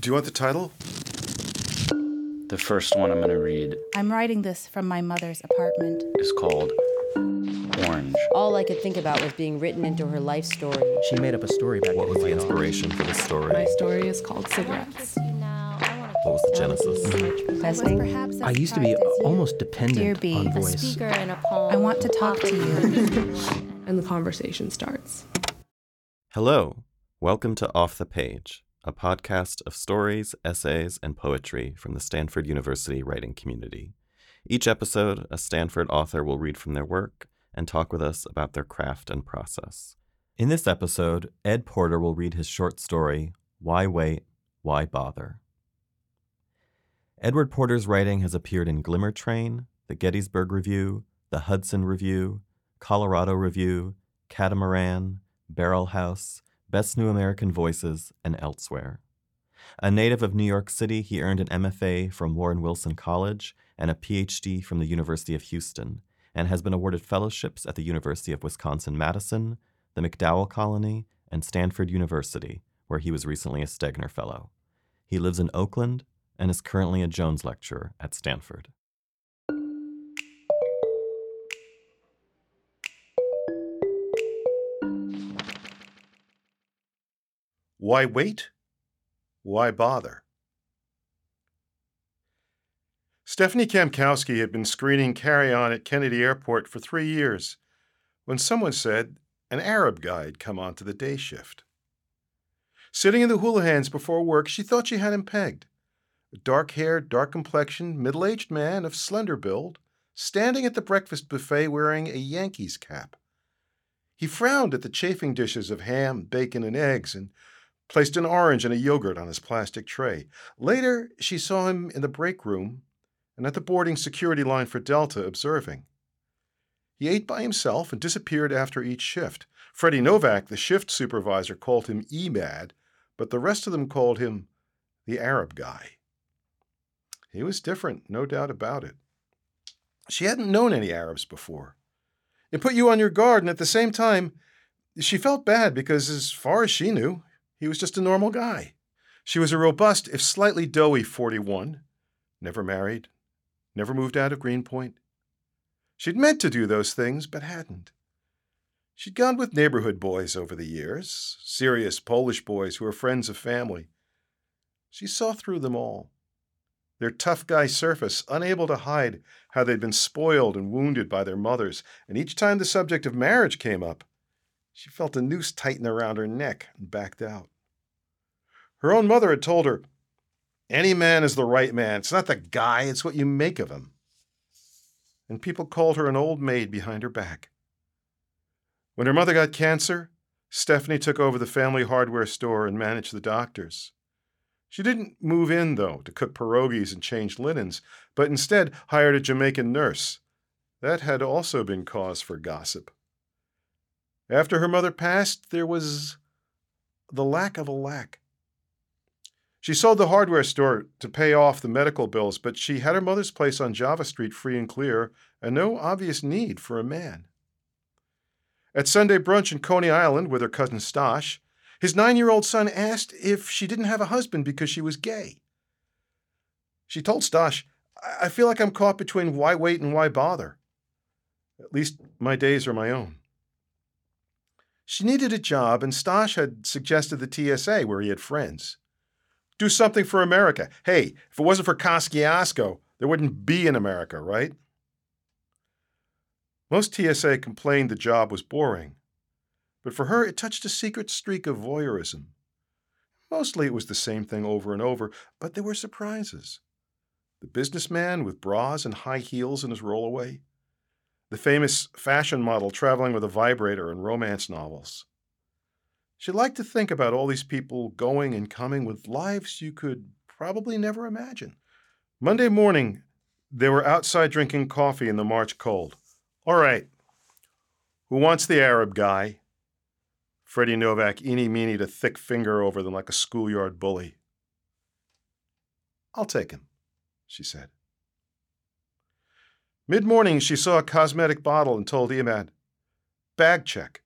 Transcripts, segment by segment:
Do you want the title? The first one I'm going to read I'm writing this from my mother's apartment. is called Orange. All I could think about was being written into her life story. She made up a story about What was the inspiration for this story? My story is called Cigarettes. What was the genesis? Professing. Perhaps I used to be almost dependent Dear Bee, on a voice. I want to talk to you. And the conversation starts. Hello. Welcome to Off the Page, a podcast of stories, essays, and poetry from the Stanford University writing community. Each episode, a Stanford author will read from their work and talk with us about their craft and process. In this episode, Ed Porter will read his short story, Why Wait? Why Bother? Edward Porter's writing has appeared in Glimmer Train, the Gettysburg Review, the Hudson Review, Colorado Review, Catamaran, Barrelhouse, Best New American Voices, and elsewhere. A native of New York City, he earned an MFA from Warren Wilson College and a PhD from the University of Houston, and has been awarded fellowships at the University of Wisconsin Madison, the MacDowell Colony, and Stanford University, where he was recently a Stegner Fellow. He lives in Oakland and is currently a Jones Lecturer at Stanford. Why wait? Why bother? Stephanie Kamkowski had been screening Carry On at Kennedy Airport for three years when someone said an Arab guy had come onto the day shift. Sitting in the Houlihan's before work, she thought she had him pegged. A dark haired, dark complexioned, middle aged man of slender build, standing at the breakfast buffet wearing a Yankees cap. He frowned at the chafing dishes of ham, bacon, and eggs and placed an orange and a yogurt on his plastic tray. Later, she saw him in the break room and at the boarding security line for Delta observing. He ate by himself and disappeared after each shift. Freddie Novak, the shift supervisor, called him Emad, but the rest of them called him the Arab guy. He was different, no doubt about it. She hadn't known any Arabs before. It put you on your guard, and at the same time, she felt bad because, as far as she knew, he was just a normal guy. She was a robust, if slightly doughy 41, never married, never moved out of Greenpoint. She'd meant to do those things, but hadn't. She'd gone with neighborhood boys over the years, serious Polish boys who were friends of family. She saw through them all. Their tough guy surface, unable to hide how they'd been spoiled and wounded by their mothers, and each time the subject of marriage came up, she felt a noose tighten around her neck and backed out. Her own mother had told her, Any man is the right man. It's not the guy, it's what you make of him. And people called her an old maid behind her back. When her mother got cancer, Stephanie took over the family hardware store and managed the doctors. She didn't move in, though, to cook pierogies and change linens, but instead hired a Jamaican nurse. That had also been cause for gossip. After her mother passed, there was the lack of a lack. She sold the hardware store to pay off the medical bills, but she had her mother's place on Java Street free and clear, and no obvious need for a man. At Sunday brunch in Coney Island with her cousin Stosh, his nine year old son asked if she didn't have a husband because she was gay. She told Stosh, I I feel like I'm caught between why wait and why bother. At least my days are my own. She needed a job, and Stosh had suggested the TSA where he had friends. Do something for America. Hey, if it wasn't for Kosciuszko, there wouldn't be an America, right? Most TSA complained the job was boring, but for her it touched a secret streak of voyeurism. Mostly it was the same thing over and over, but there were surprises. The businessman with bras and high heels in his rollaway, the famous fashion model traveling with a vibrator in romance novels. She liked to think about all these people going and coming with lives you could probably never imagine. Monday morning, they were outside drinking coffee in the March cold. All right. Who wants the Arab guy? Freddie Novak eeny meenied a thick finger over them like a schoolyard bully. I'll take him, she said. Mid morning, she saw a cosmetic bottle and told Emad, Bag check.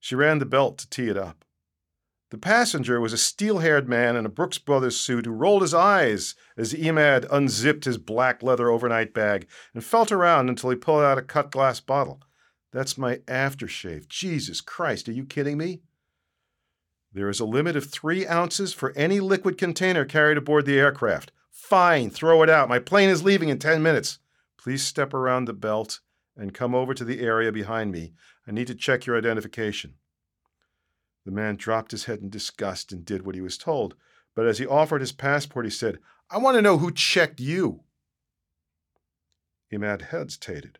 She ran the belt to tee it up. The passenger was a steel haired man in a Brooks Brothers suit who rolled his eyes as Emad unzipped his black leather overnight bag and felt around until he pulled out a cut glass bottle. That's my aftershave. Jesus Christ, are you kidding me? There is a limit of three ounces for any liquid container carried aboard the aircraft. Fine, throw it out. My plane is leaving in 10 minutes. Please step around the belt and come over to the area behind me. I need to check your identification. The man dropped his head in disgust and did what he was told. But as he offered his passport, he said, I want to know who checked you. Emad hesitated.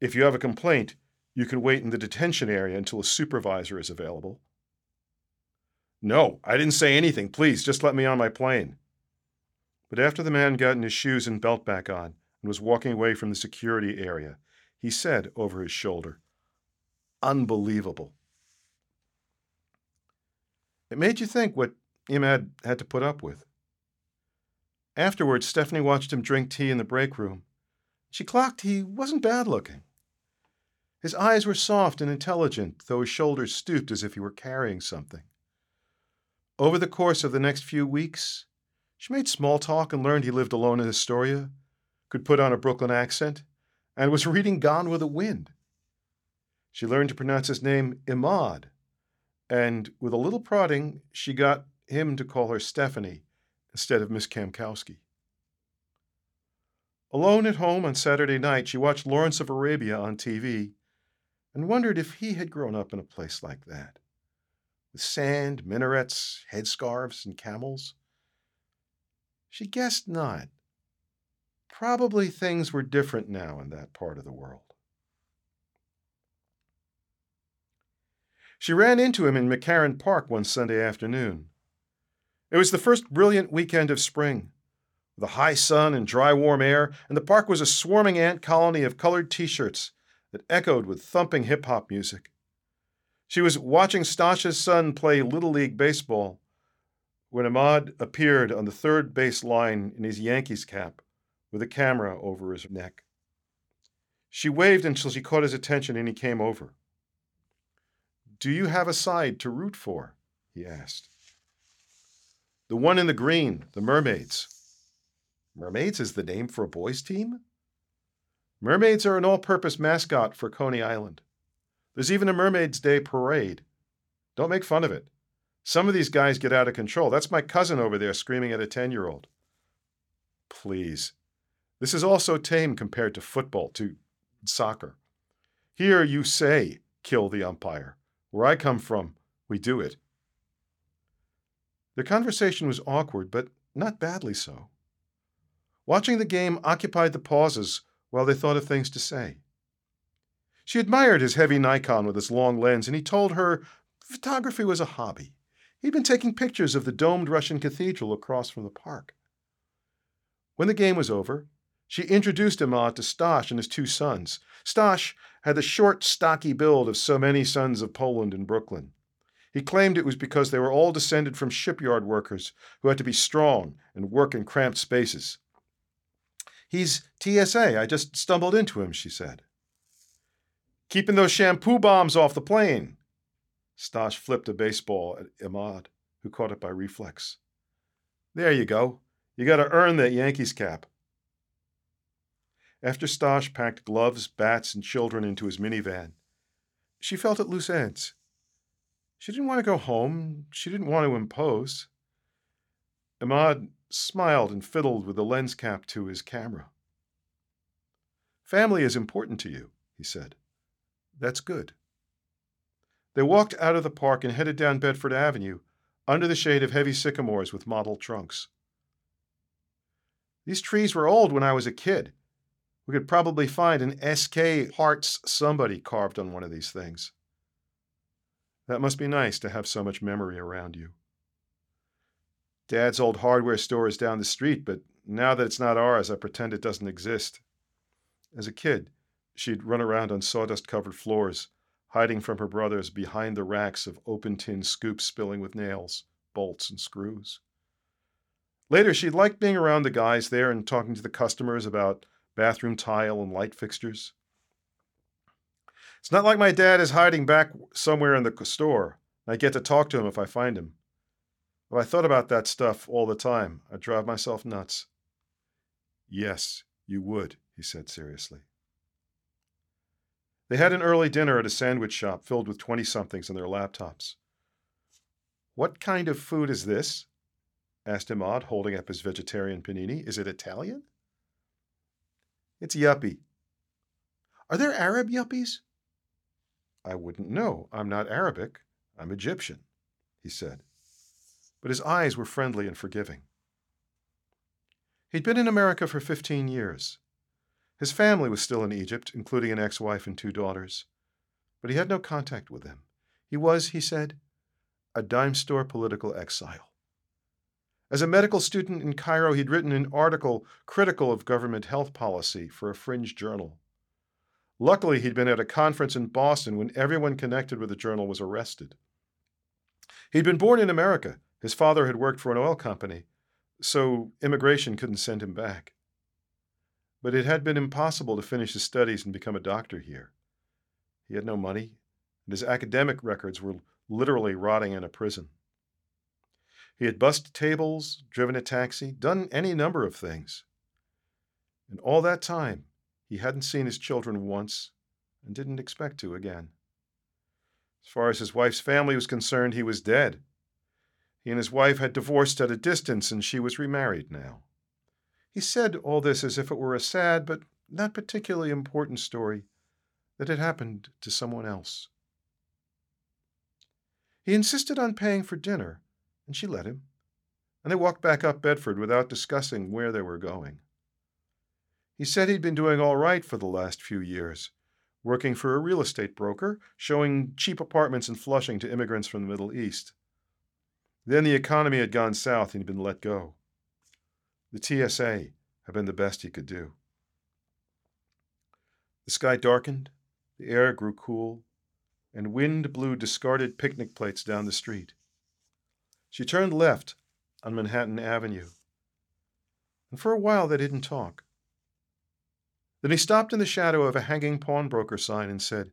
If you have a complaint, you can wait in the detention area until a supervisor is available. No, I didn't say anything. Please, just let me on my plane. But after the man got his shoes and belt back on and was walking away from the security area, he said over his shoulder, Unbelievable. It made you think what Emad had to put up with. Afterwards, Stephanie watched him drink tea in the break room. She clocked he wasn't bad looking. His eyes were soft and intelligent, though his shoulders stooped as if he were carrying something. Over the course of the next few weeks, she made small talk and learned he lived alone in Astoria, could put on a Brooklyn accent, and was reading Gone with the Wind. She learned to pronounce his name Emad, and with a little prodding, she got him to call her Stephanie instead of Miss Kamkowski. Alone at home on Saturday night, she watched Lawrence of Arabia on TV and wondered if he had grown up in a place like that, with sand, minarets, headscarves, and camels. She guessed not. Probably things were different now in that part of the world. She ran into him in McCarren Park one Sunday afternoon. It was the first brilliant weekend of spring, The high sun and dry, warm air, and the park was a swarming ant colony of colored t shirts that echoed with thumping hip hop music. She was watching Stosh's son play Little League Baseball when Emad appeared on the third base line in his Yankees cap with a camera over his neck. She waved until she caught his attention and he came over. Do you have a side to root for? he asked. The one in the green, the Mermaids. Mermaids is the name for a boys' team? Mermaids are an all purpose mascot for Coney Island. There's even a Mermaids' Day parade. Don't make fun of it. Some of these guys get out of control. That's my cousin over there screaming at a 10 year old. Please. This is also tame compared to football, to soccer. Here you say, kill the umpire. Where I come from, we do it. Their conversation was awkward, but not badly so. Watching the game occupied the pauses while they thought of things to say. She admired his heavy Nikon with its long lens, and he told her photography was a hobby. He'd been taking pictures of the domed Russian cathedral across from the park. When the game was over, she introduced Emad uh, to Stash and his two sons. Stash had the short, stocky build of so many sons of Poland in Brooklyn. He claimed it was because they were all descended from shipyard workers who had to be strong and work in cramped spaces. He's TSA. I just stumbled into him, she said. Keeping those shampoo bombs off the plane. Stash flipped a baseball at Emad, who caught it by reflex. There you go. You got to earn that Yankees cap. After Stash packed gloves, bats, and children into his minivan, she felt at loose ends. She didn't want to go home. She didn't want to impose. Emad smiled and fiddled with the lens cap to his camera. Family is important to you, he said. That's good. They walked out of the park and headed down Bedford Avenue, under the shade of heavy sycamores with mottled trunks. These trees were old when I was a kid, we could probably find an SK Hearts somebody carved on one of these things. That must be nice to have so much memory around you. Dad's old hardware store is down the street, but now that it's not ours, I pretend it doesn't exist. As a kid, she'd run around on sawdust covered floors, hiding from her brothers behind the racks of open tin scoops spilling with nails, bolts, and screws. Later, she liked being around the guys there and talking to the customers about bathroom tile, and light fixtures. It's not like my dad is hiding back somewhere in the store, I get to talk to him if I find him. If I thought about that stuff all the time, I'd drive myself nuts. Yes, you would, he said seriously. They had an early dinner at a sandwich shop filled with 20 somethings and their laptops. What kind of food is this? asked Imad, holding up his vegetarian panini. Is it Italian? It's yuppie. Are there Arab yuppies? I wouldn't know. I'm not Arabic. I'm Egyptian, he said. But his eyes were friendly and forgiving. He'd been in America for 15 years. His family was still in Egypt, including an ex wife and two daughters. But he had no contact with them. He was, he said, a dime store political exile. As a medical student in Cairo, he'd written an article critical of government health policy for a fringe journal. Luckily, he'd been at a conference in Boston when everyone connected with the journal was arrested. He'd been born in America. His father had worked for an oil company, so immigration couldn't send him back. But it had been impossible to finish his studies and become a doctor here. He had no money, and his academic records were literally rotting in a prison. He had bussed tables, driven a taxi, done any number of things. In all that time, he hadn't seen his children once and didn't expect to again. As far as his wife's family was concerned, he was dead. He and his wife had divorced at a distance, and she was remarried now. He said all this as if it were a sad but not particularly important story that had happened to someone else. He insisted on paying for dinner, and she let him, and they walked back up Bedford without discussing where they were going. He said he'd been doing all right for the last few years, working for a real estate broker, showing cheap apartments in Flushing to immigrants from the Middle East. Then the economy had gone south and he'd been let go. The TSA had been the best he could do. The sky darkened, the air grew cool, and wind blew discarded picnic plates down the street. She turned left on Manhattan Avenue, and for a while they didn't talk. Then he stopped in the shadow of a hanging pawnbroker sign and said,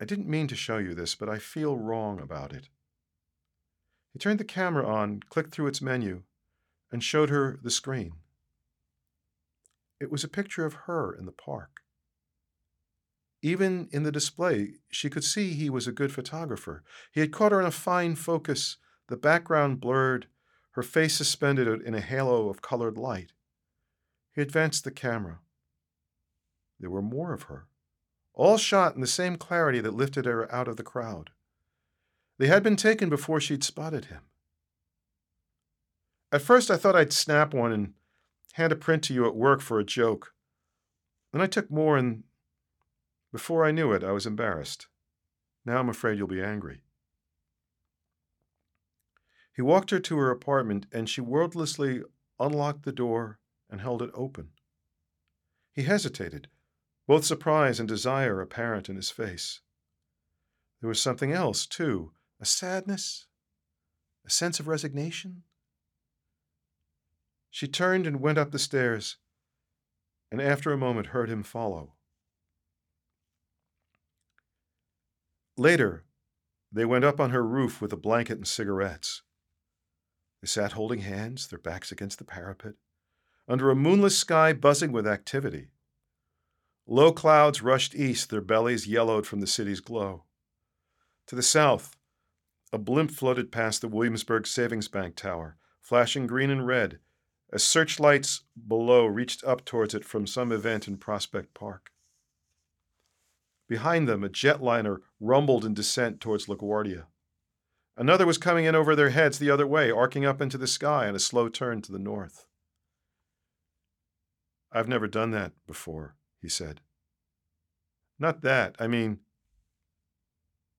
I didn't mean to show you this, but I feel wrong about it. He turned the camera on, clicked through its menu, and showed her the screen. It was a picture of her in the park. Even in the display, she could see he was a good photographer. He had caught her in a fine focus, the background blurred, her face suspended in a halo of colored light. He advanced the camera. There were more of her, all shot in the same clarity that lifted her out of the crowd. They had been taken before she'd spotted him. At first, I thought I'd snap one and hand a print to you at work for a joke. Then I took more, and before I knew it, I was embarrassed. Now I'm afraid you'll be angry. He walked her to her apartment, and she wordlessly unlocked the door and held it open. He hesitated, both surprise and desire apparent in his face. There was something else, too a sadness, a sense of resignation. She turned and went up the stairs, and after a moment heard him follow. Later, they went up on her roof with a blanket and cigarettes. They sat holding hands, their backs against the parapet, under a moonless sky buzzing with activity. Low clouds rushed east, their bellies yellowed from the city's glow. To the south, a blimp floated past the Williamsburg Savings Bank Tower, flashing green and red, as searchlights below reached up towards it from some event in Prospect Park. Behind them, a jetliner rumbled in descent towards LaGuardia. Another was coming in over their heads the other way, arcing up into the sky in a slow turn to the north. I've never done that before, he said. Not that, I mean,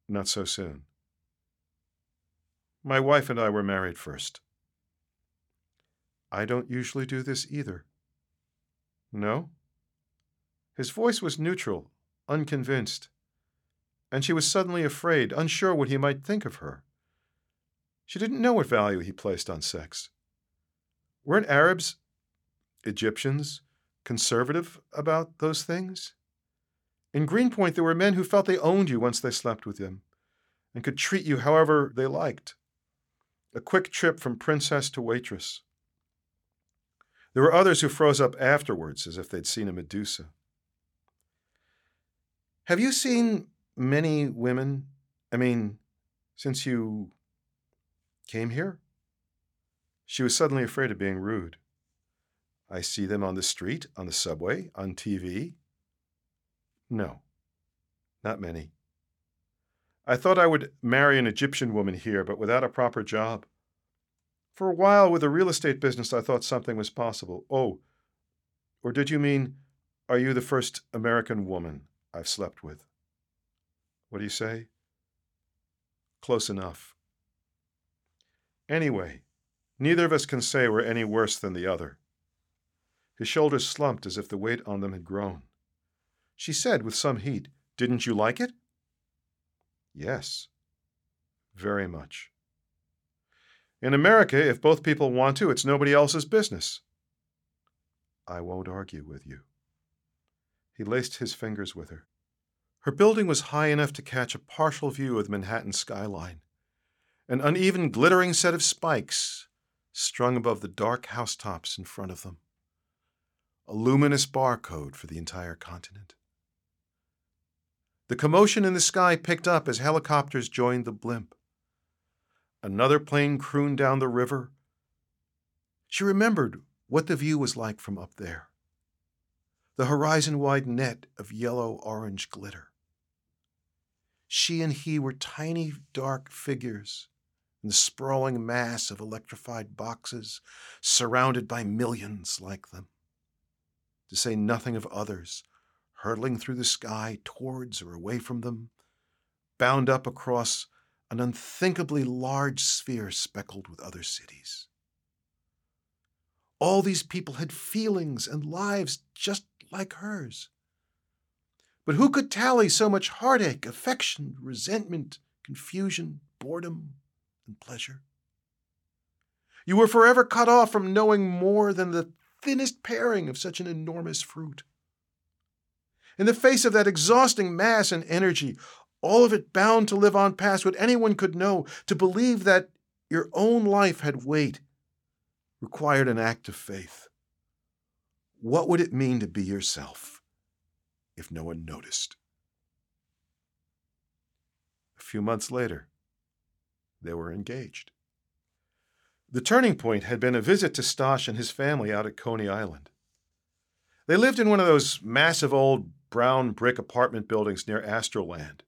not so soon. My wife and I were married first. I don't usually do this either. No? His voice was neutral, unconvinced, and she was suddenly afraid, unsure what he might think of her. She didn't know what value he placed on sex. Weren't Arabs, Egyptians, conservative about those things? In Greenpoint, there were men who felt they owned you once they slept with them, and could treat you however they liked. A quick trip from princess to waitress. There were others who froze up afterwards as if they'd seen a Medusa. Have you seen many women? I mean, since you came here? She was suddenly afraid of being rude. I see them on the street, on the subway, on TV. No, not many. I thought I would marry an Egyptian woman here, but without a proper job. For a while, with a real estate business, I thought something was possible. Oh, or did you mean, are you the first American woman I've slept with? What do you say? Close enough. Anyway, neither of us can say we're any worse than the other. His shoulders slumped as if the weight on them had grown. She said with some heat, Didn't you like it? Yes, very much. In America, if both people want to, it's nobody else's business. I won't argue with you. He laced his fingers with her. Her building was high enough to catch a partial view of the Manhattan skyline, an uneven, glittering set of spikes strung above the dark housetops in front of them, a luminous barcode for the entire continent. The commotion in the sky picked up as helicopters joined the blimp. Another plane crooned down the river. She remembered what the view was like from up there the horizon wide net of yellow orange glitter. She and he were tiny, dark figures in the sprawling mass of electrified boxes surrounded by millions like them. To say nothing of others hurtling through the sky towards or away from them, bound up across an unthinkably large sphere speckled with other cities. All these people had feelings and lives just like hers. But who could tally so much heartache, affection, resentment, confusion, boredom, and pleasure? You were forever cut off from knowing more than the thinnest paring of such an enormous fruit. In the face of that exhausting mass and energy, all of it bound to live on past what anyone could know, to believe that your own life had weight, required an act of faith. What would it mean to be yourself if no one noticed? A few months later, they were engaged. The turning point had been a visit to Stosh and his family out at Coney Island. They lived in one of those massive old brown brick apartment buildings near Astroland.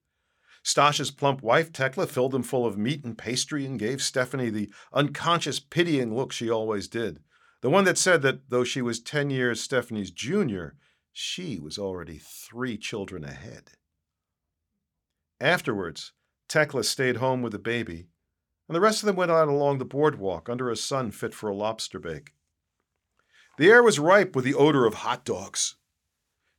Stosh's plump wife, Tekla, filled them full of meat and pastry and gave Stephanie the unconscious, pitying look she always did. The one that said that though she was 10 years Stephanie's junior, she was already three children ahead. Afterwards, Tekla stayed home with the baby, and the rest of them went out along the boardwalk under a sun fit for a lobster bake. The air was ripe with the odor of hot dogs.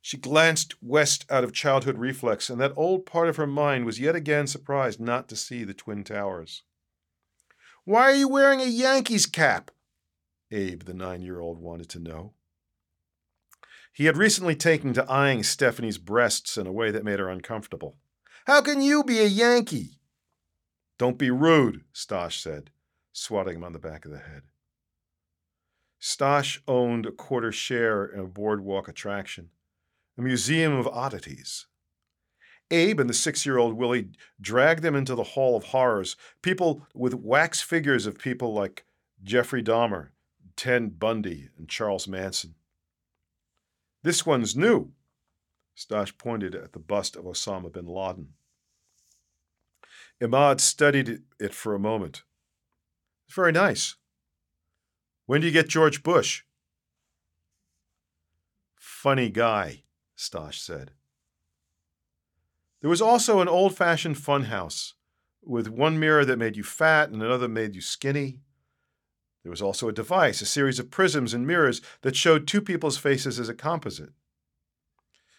She glanced west out of childhood reflex, and that old part of her mind was yet again surprised not to see the Twin Towers. Why are you wearing a Yankees cap? Abe, the nine year old, wanted to know. He had recently taken to eyeing Stephanie's breasts in a way that made her uncomfortable. How can you be a Yankee? Don't be rude, Stosh said, swatting him on the back of the head. Stosh owned a quarter share in a boardwalk attraction a museum of oddities. Abe and the six year old Willie dragged them into the Hall of Horrors, people with wax figures of people like Jeffrey Dahmer, Ted Bundy, and Charles Manson. This one's new. Stosh pointed at the bust of Osama bin Laden. Imad studied it for a moment. It's very nice. When do you get George Bush? Funny guy. Stosh said. There was also an old fashioned funhouse with one mirror that made you fat and another made you skinny. There was also a device, a series of prisms and mirrors that showed two people's faces as a composite.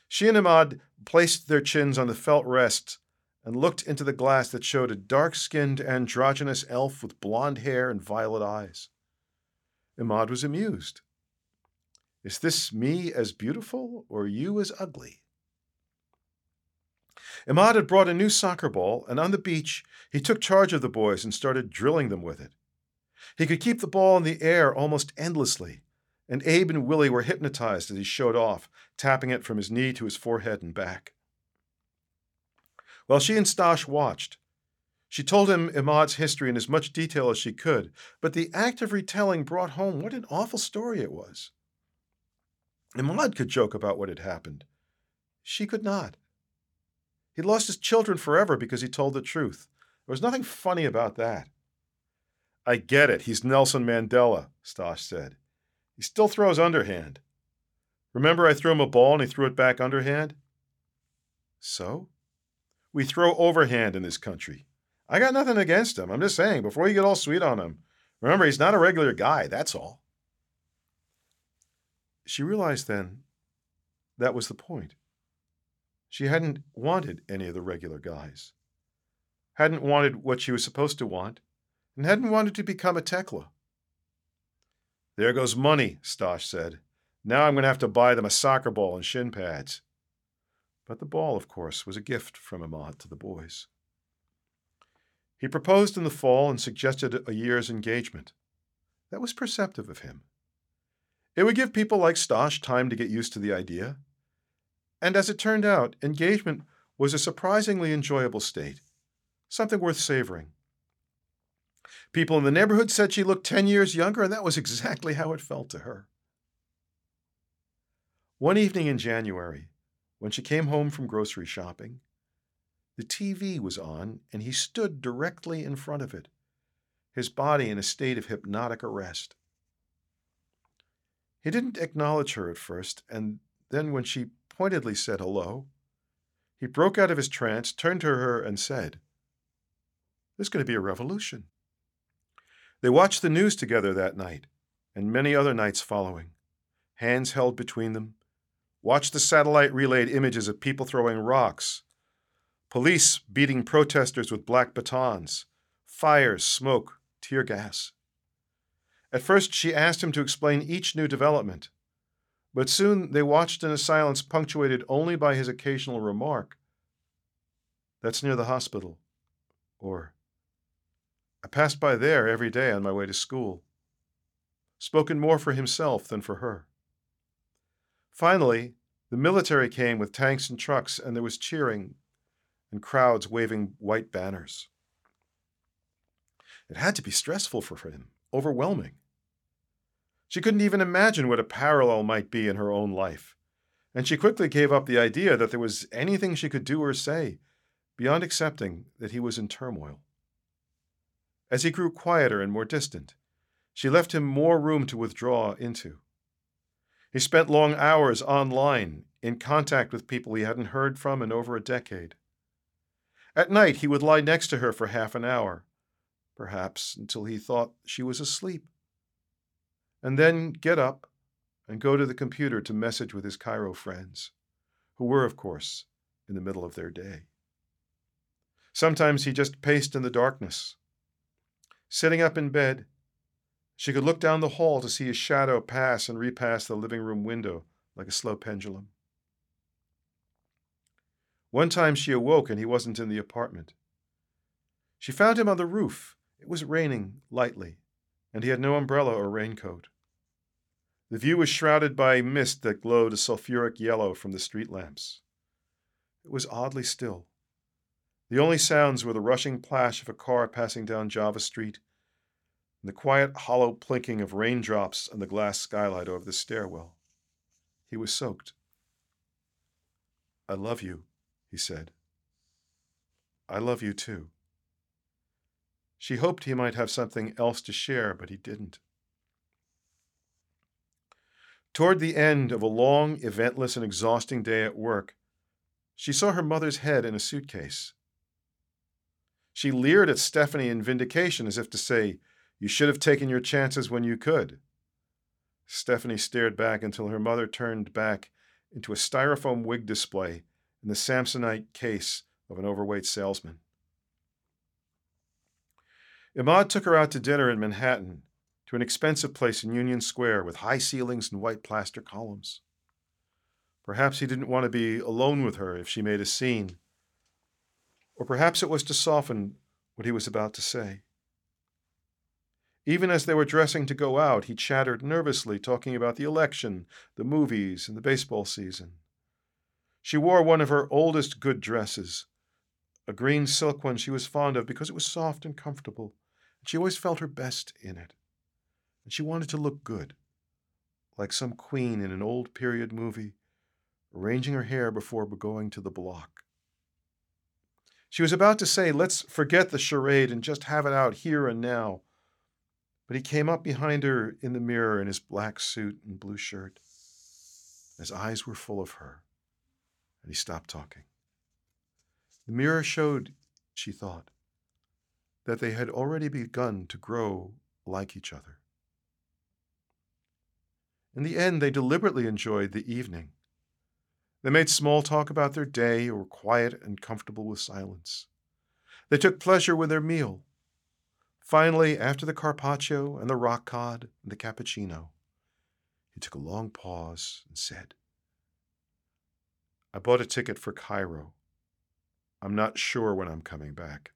She and Imad placed their chins on the felt rests and looked into the glass that showed a dark skinned androgynous elf with blond hair and violet eyes. Imad was amused. Is this me as beautiful or you as ugly? Imad had brought a new soccer ball, and on the beach, he took charge of the boys and started drilling them with it. He could keep the ball in the air almost endlessly, and Abe and Willie were hypnotized as he showed off, tapping it from his knee to his forehead and back. While she and Stosh watched, she told him Imad's history in as much detail as she could, but the act of retelling brought home what an awful story it was. Imad could joke about what had happened. She could not. He'd lost his children forever because he told the truth. There was nothing funny about that. I get it. He's Nelson Mandela, Stosh said. He still throws underhand. Remember I threw him a ball and he threw it back underhand? So? We throw overhand in this country. I got nothing against him. I'm just saying, before you get all sweet on him, remember he's not a regular guy, that's all. She realized then that was the point. She hadn't wanted any of the regular guys, hadn't wanted what she was supposed to want, and hadn't wanted to become a Tekla. There goes money, Stosh said. Now I'm going to have to buy them a soccer ball and shin pads. But the ball, of course, was a gift from Imad to the boys. He proposed in the fall and suggested a year's engagement. That was perceptive of him. It would give people like Stosh time to get used to the idea. And as it turned out, engagement was a surprisingly enjoyable state, something worth savoring. People in the neighborhood said she looked 10 years younger, and that was exactly how it felt to her. One evening in January, when she came home from grocery shopping, the TV was on, and he stood directly in front of it, his body in a state of hypnotic arrest. He didn't acknowledge her at first, and then when she pointedly said hello, he broke out of his trance, turned to her, and said, There's going to be a revolution. They watched the news together that night, and many other nights following, hands held between them, watched the satellite relayed images of people throwing rocks, police beating protesters with black batons, fires, smoke, tear gas. At first, she asked him to explain each new development, but soon they watched in a silence punctuated only by his occasional remark That's near the hospital. Or, I passed by there every day on my way to school. Spoken more for himself than for her. Finally, the military came with tanks and trucks, and there was cheering and crowds waving white banners. It had to be stressful for him, overwhelming. She couldn't even imagine what a parallel might be in her own life, and she quickly gave up the idea that there was anything she could do or say beyond accepting that he was in turmoil. As he grew quieter and more distant, she left him more room to withdraw into. He spent long hours online in contact with people he hadn't heard from in over a decade. At night, he would lie next to her for half an hour, perhaps until he thought she was asleep and then get up and go to the computer to message with his Cairo friends, who were, of course, in the middle of their day. Sometimes he just paced in the darkness. Sitting up in bed, she could look down the hall to see his shadow pass and repass the living room window like a slow pendulum. One time she awoke and he wasn't in the apartment. She found him on the roof. It was raining lightly, and he had no umbrella or raincoat. The view was shrouded by mist that glowed a sulphuric yellow from the street lamps. It was oddly still. The only sounds were the rushing plash of a car passing down Java Street the quiet, hollow plinking of raindrops on the glass skylight over the stairwell. He was soaked. I love you, he said. I love you too. She hoped he might have something else to share, but he didn't. Toward the end of a long, eventless, and exhausting day at work, she saw her mother's head in a suitcase. She leered at Stephanie in vindication as if to say, You should have taken your chances when you could. Stephanie stared back until her mother turned back into a styrofoam wig display in the Samsonite case of an overweight salesman. Imad took her out to dinner in Manhattan to an expensive place in Union Square with high ceilings and white plaster columns. Perhaps he didn't want to be alone with her if she made a scene, Or perhaps it was to soften what he was about to say. Even as they were dressing to go out, he chattered nervously, talking about the election, the movies, and the baseball season. She wore one of her oldest good dresses, a green silk one she was fond of because it was soft and comfortable, and she always felt her best in it. And she wanted to look good, like some queen in an old period movie, arranging her hair before going to the block. She was about to say, Let's forget the charade and just have it out here and now but he came up behind her in the mirror in his black suit and blue shirt. His eyes were full of her, and he stopped talking. The mirror showed, she thought, that they had already begun to grow like each other. In the end, they deliberately enjoyed the evening. They made small talk about their day or were quiet and comfortable with silence. They took pleasure with their meal Finally, after the carpaccio and the rock cod and the cappuccino, he took a long pause and said, I bought a ticket for Cairo. I'm not sure when I'm coming back.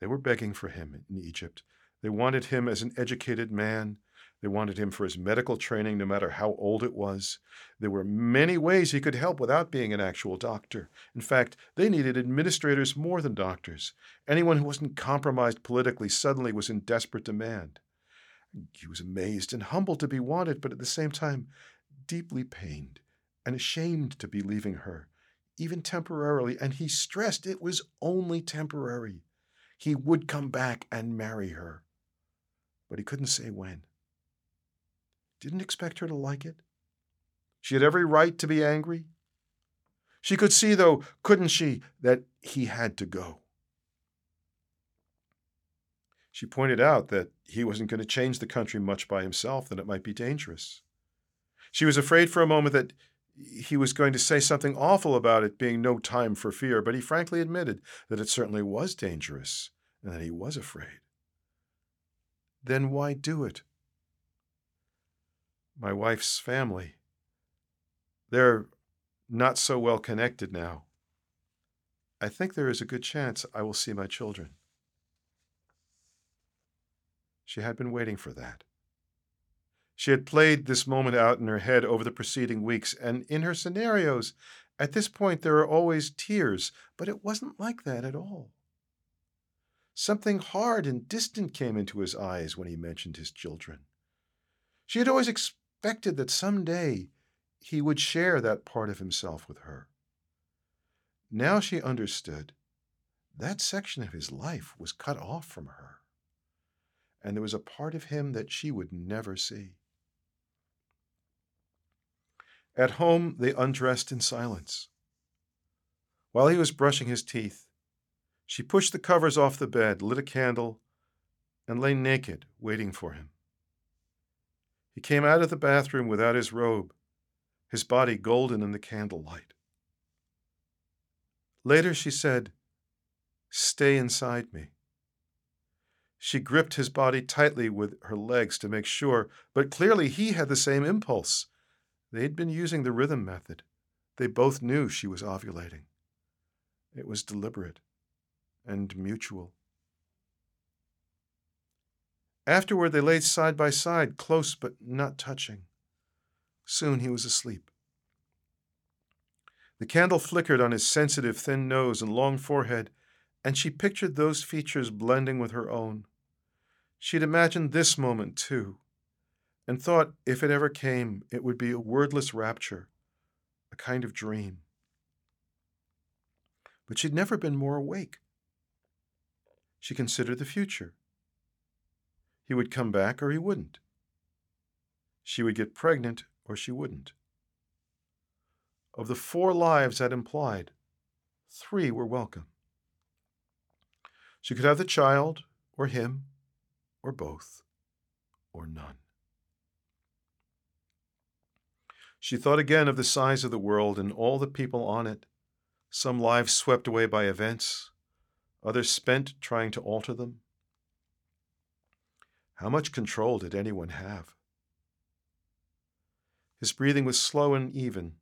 They were begging for him in Egypt. They wanted him as an educated man they wanted him for his medical training, no matter how old it was. There were many ways he could help without being an actual doctor. In fact, they needed administrators more than doctors. Anyone who wasn't compromised politically suddenly was in desperate demand. He was amazed and humbled to be wanted, but at the same time, deeply pained and ashamed to be leaving her, even temporarily, and he stressed it was only temporary. He would come back and marry her, but he couldn't say when. Didn't expect her to like it. She had every right to be angry. She could see, though, couldn't she, that he had to go. She pointed out that he wasn't going to change the country much by himself, that it might be dangerous. She was afraid for a moment that he was going to say something awful about it being no time for fear, but he frankly admitted that it certainly was dangerous and that he was afraid. Then why do it? My wife's family. They're not so well connected now. I think there is a good chance I will see my children. She had been waiting for that. She had played this moment out in her head over the preceding weeks, and in her scenarios, at this point, there are always tears, but it wasn't like that at all. Something hard and distant came into his eyes when he mentioned his children. She had always ex- expected that someday he would share that part of himself with her. Now she understood that section of his life was cut off from her, and there was a part of him that she would never see. At home, they undressed in silence. While he was brushing his teeth, she pushed the covers off the bed, lit a candle, and lay naked, waiting for him. He came out of the bathroom without his robe, his body golden in the candlelight. Later she said, Stay inside me. She gripped his body tightly with her legs to make sure, but clearly he had the same impulse. They'd been using the rhythm method. They both knew she was ovulating. It was deliberate and mutual. Afterward, they lay side by side, close but not touching. Soon he was asleep. The candle flickered on his sensitive, thin nose and long forehead, and she pictured those features blending with her own. She had imagined this moment, too, and thought if it ever came, it would be a wordless rapture, a kind of dream. But she'd never been more awake. She considered the future. He would come back or he wouldn't. She would get pregnant or she wouldn't. Of the four lives that implied, three were welcome. She could have the child, or him, or both, or none. She thought again of the size of the world and all the people on it, some lives swept away by events, others spent trying to alter them. How much control did anyone have? His breathing was slow and even.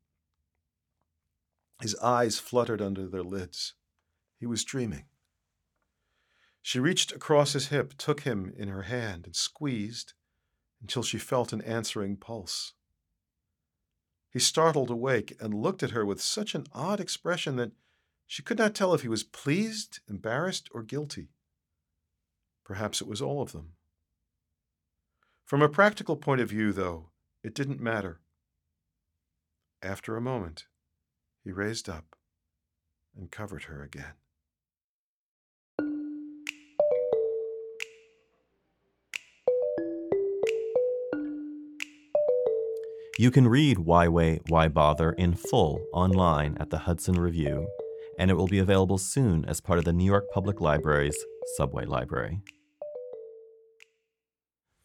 His eyes fluttered under their lids. He was dreaming. She reached across his hip, took him in her hand, and squeezed until she felt an answering pulse. He startled awake and looked at her with such an odd expression that she could not tell if he was pleased, embarrassed, or guilty. Perhaps it was all of them. From a practical point of view, though, it didn't matter. After a moment, he raised up and covered her again. You can read Why Wait, Why Bother in full online at the Hudson Review, and it will be available soon as part of the New York Public Library's Subway Library.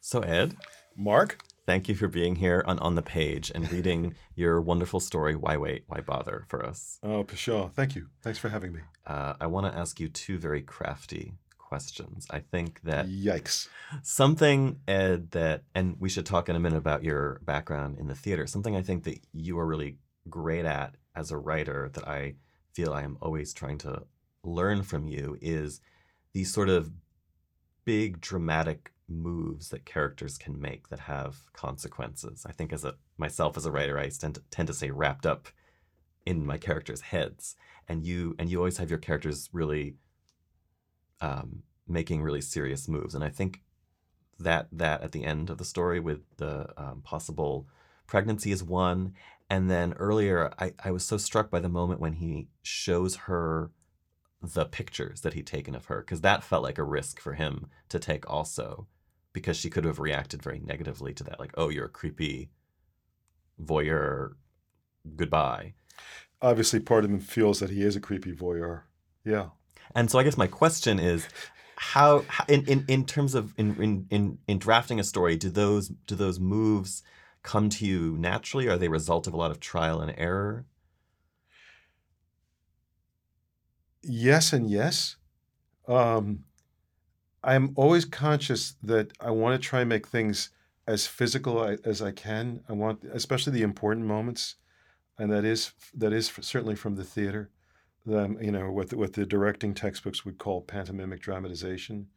So, Ed, Mark? thank you for being here on Off the Page and reading your wonderful story, Why Wait, Why Bother, for us. Oh, Pshaw, thank you. Thanks for having me. Uh, I want to ask you two very crafty questions. I think that Yikes. something ed that and we should talk in a minute about your background in the theater something i think that you are really great at as a writer that i feel i am always trying to learn from you is these sort of big dramatic moves that characters can make that have consequences i think as a myself as a writer i tend to, tend to say wrapped up in my characters heads and you and you always have your characters really um, making really serious moves. And I think that that at the end of the story with the um, possible pregnancy is one. And then earlier, I, I was so struck by the moment when he shows her the pictures that he'd taken of her, because that felt like a risk for him to take also, because she could have reacted very negatively to that, like, oh, you're a creepy voyeur, goodbye. Obviously, part of him feels that he is a creepy voyeur. Yeah. And so I guess my question is how, in, in, in terms of in, in, in, in drafting a story, do those do those moves come to you naturally? Are they a result of a lot of trial and error? Yes and yes. Um, I'm always conscious that I want to try and make things as physical as I can. I want, especially the important moments, and that is that is certainly from the theater. The, you know what the, what the directing textbooks would call pantomimic dramatization.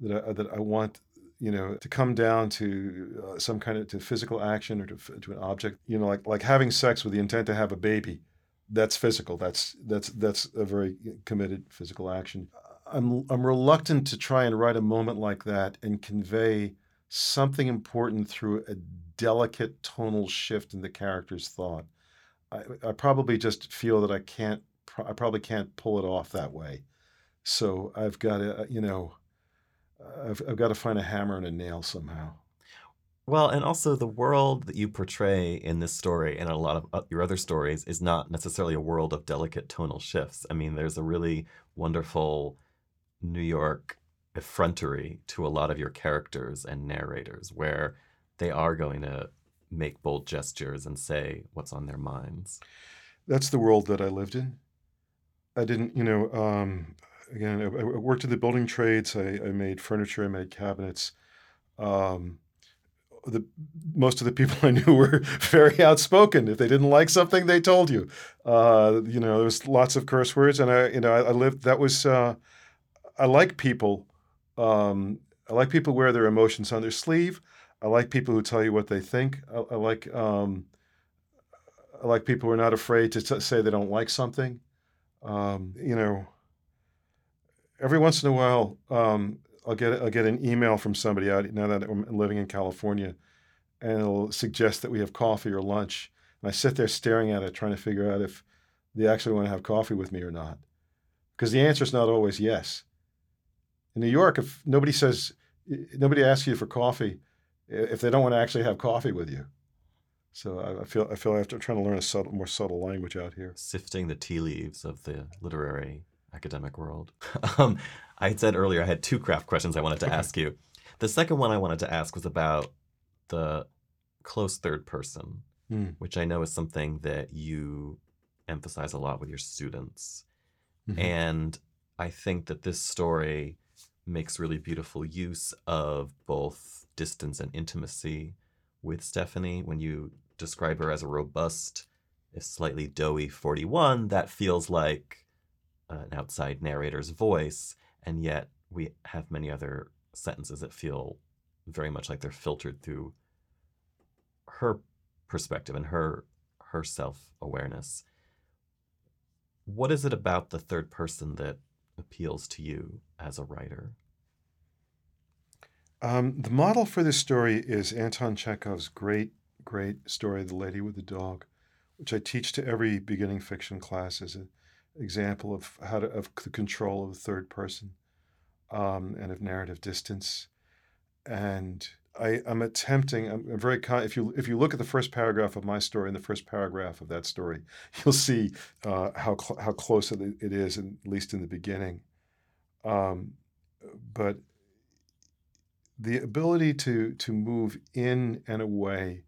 That I, that I want you know to come down to uh, some kind of to physical action or to to an object. You know, like like having sex with the intent to have a baby. That's physical. That's that's that's a very committed physical action. I'm I'm reluctant to try and write a moment like that and convey something important through a delicate tonal shift in the character's thought. I, I probably just feel that I can't. I probably can't pull it off that way. So I've got to, you know, I've, I've got to find a hammer and a nail somehow. Well, and also the world that you portray in this story and a lot of uh, your other stories is not necessarily a world of delicate tonal shifts. I mean, there's a really wonderful New York effrontery to a lot of your characters and narrators where they are going to make bold gestures and say what's on their minds. That's the world that I lived in. I didn't, you know, um, again, I, I worked in the building trades. I, I made furniture, I made cabinets. Um, the most of the people I knew were very outspoken. If they didn't like something, they told you. Uh, you know, there was lots of curse words, and I, you know, I, I lived. That was. Uh, I like people. Um, I like people wear their emotions on their sleeve. I like people who tell you what they think. I, I like. Um, I like people who are not afraid to t- say they don't like something. Um, you know, every once in a while, um, I'll get I'll get an email from somebody out now that I'm living in California, and it'll suggest that we have coffee or lunch. And I sit there staring at it, trying to figure out if they actually want to have coffee with me or not, because the answer is not always yes. In New York, if nobody says nobody asks you for coffee, if they don't want to actually have coffee with you. So I, I feel I feel to trying to learn a subtle, more subtle language out here. Sifting the tea leaves of the literary academic world. um, I had said earlier I had two craft questions I wanted to ask you. The second one I wanted to ask was about the close third person, Mm. which I know is something that you emphasize a lot with your students. Mhm. And I think that this story makes really beautiful use of both distance and intimacy with Stephanie. When you describe her as a robust, if slightly doughy 41, that feels like an outside narrator's voice, and yet we have many other sentences that feel very much like they're filtered through her perspective and her her self-awareness. What is it about the third person that appeals to you as a writer? Um, the model for this story is Anton Chekhov's great, great story, The Lady with the Dog, which I teach to every beginning fiction class as an example of how to, of the control of the third person um, and of narrative distance. And I, am attempting. I'm, I'm very. If you if you look at the first paragraph of my story and the first paragraph of that story, you'll see uh, how cl- how close it, it is, at least in the beginning. Um, but the ability to to move in and away,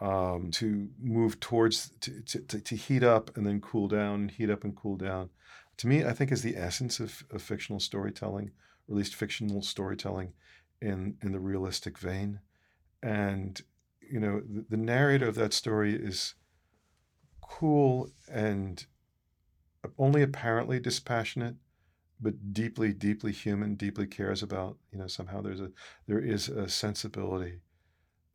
um, to move towards to, to, to heat up and then cool down, heat up and cool down, to me, I think is the essence of, of fictional storytelling, or at least fictional storytelling in in the realistic vein. And you know, the, the narrator of that story is cool and only apparently dispassionate but deeply, deeply human, deeply cares about. You know, somehow there's a there is a sensibility,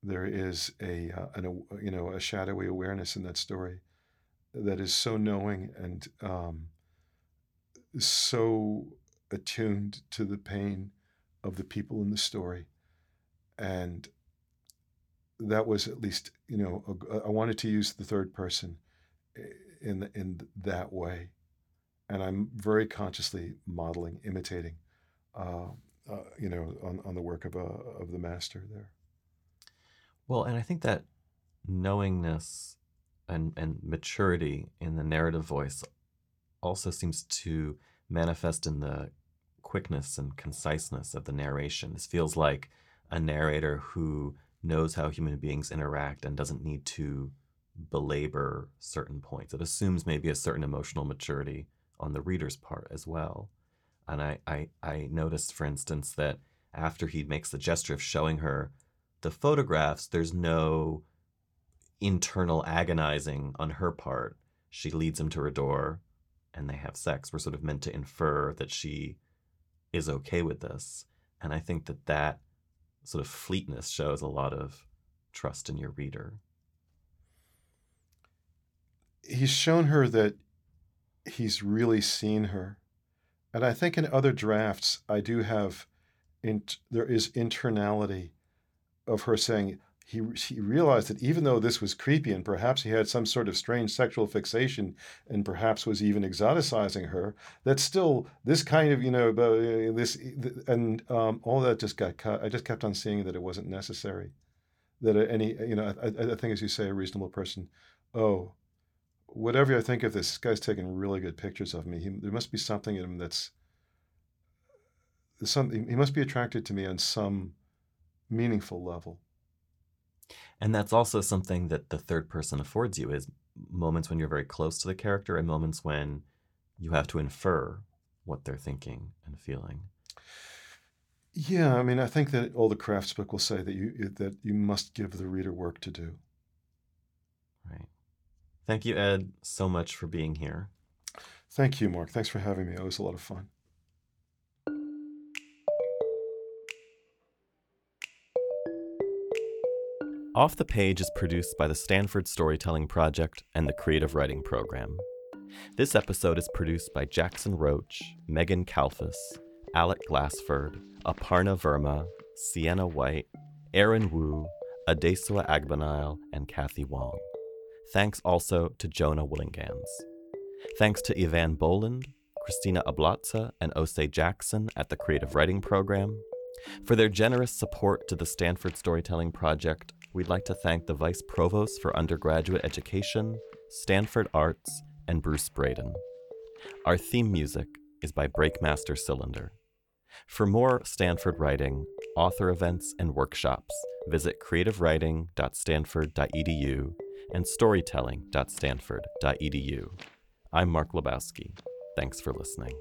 there is a uh, an, you know a shadowy awareness in that story that is so knowing and um, so attuned to the pain of the people in the story, and that was at least you know a, I wanted to use the third person eh, in in that way and I'm very consciously modeling, imitating, uh, uh, you know, on, on the work of uh, of the master there. Well, and I think that knowingness and and maturity in the narrative voice also seems to manifest in the quickness and conciseness of the narration. This feels like a narrator who knows how human beings interact and doesn't need to belabor certain points. It assumes maybe a certain emotional maturity on the reader's part as well. And I, I, I noticed, for instance, that after he makes the gesture of showing her the photographs, there's no internal agonizing on her part. She leads him to her door and they have sex. We're sort of meant to infer that she is okay with this. And I think that that sort of fleetness shows a lot of trust in your reader. He's shown her that he's really seen her. And I think in other drafts, I do have, in, there is internality of her saying, he, he realized that even though this was creepy and perhaps he had some sort of strange sexual fixation and perhaps was even exoticizing her, that still this kind of, you know, uh, this, and um, all that just got cut. I just kept on seeing that it wasn't necessary. That any, you know, I, I think as you say, a reasonable person, oh, whatever I think of this, this guy's taking really good pictures of me. He, there must be something in him that's something. He must be attracted to me on some meaningful level. And that's also something that the third person affords you is moments when you're very close to the character and moments when you have to infer what they're thinking and feeling. Yeah, I mean, I think that all the crafts book will say that you that you must give the reader work to do. Thank you, Ed, so much for being here. Thank you, Mark. Thanks for having me. It was a lot of fun. Off the Page is produced by the Stanford Storytelling Project and the Creative Writing Program. This episode is produced by Jackson Roach, Megan Kalfas, Alec Glassford, Aparna Verma, Sienna White, Aaron Wu, Adesua Agbanile, and Kathy Wong. Thanks also to Jonah Willihnganz. Thanks to Eavan Boland, Christina Ablatza, and Osei Jackson at the Creative Writing Program. For their generous support to the Stanford Storytelling Project, we'd like to thank the Vice Provost for Undergraduate Education, Stanford Arts, and Bruce Braden. Our theme music is by Breakmaster Cylinder. For more Stanford writing, author events, and workshops, visit creativewriting.stanford.edu and storytelling.stanford.edu. I'm Mark Lebowski. Thanks for listening.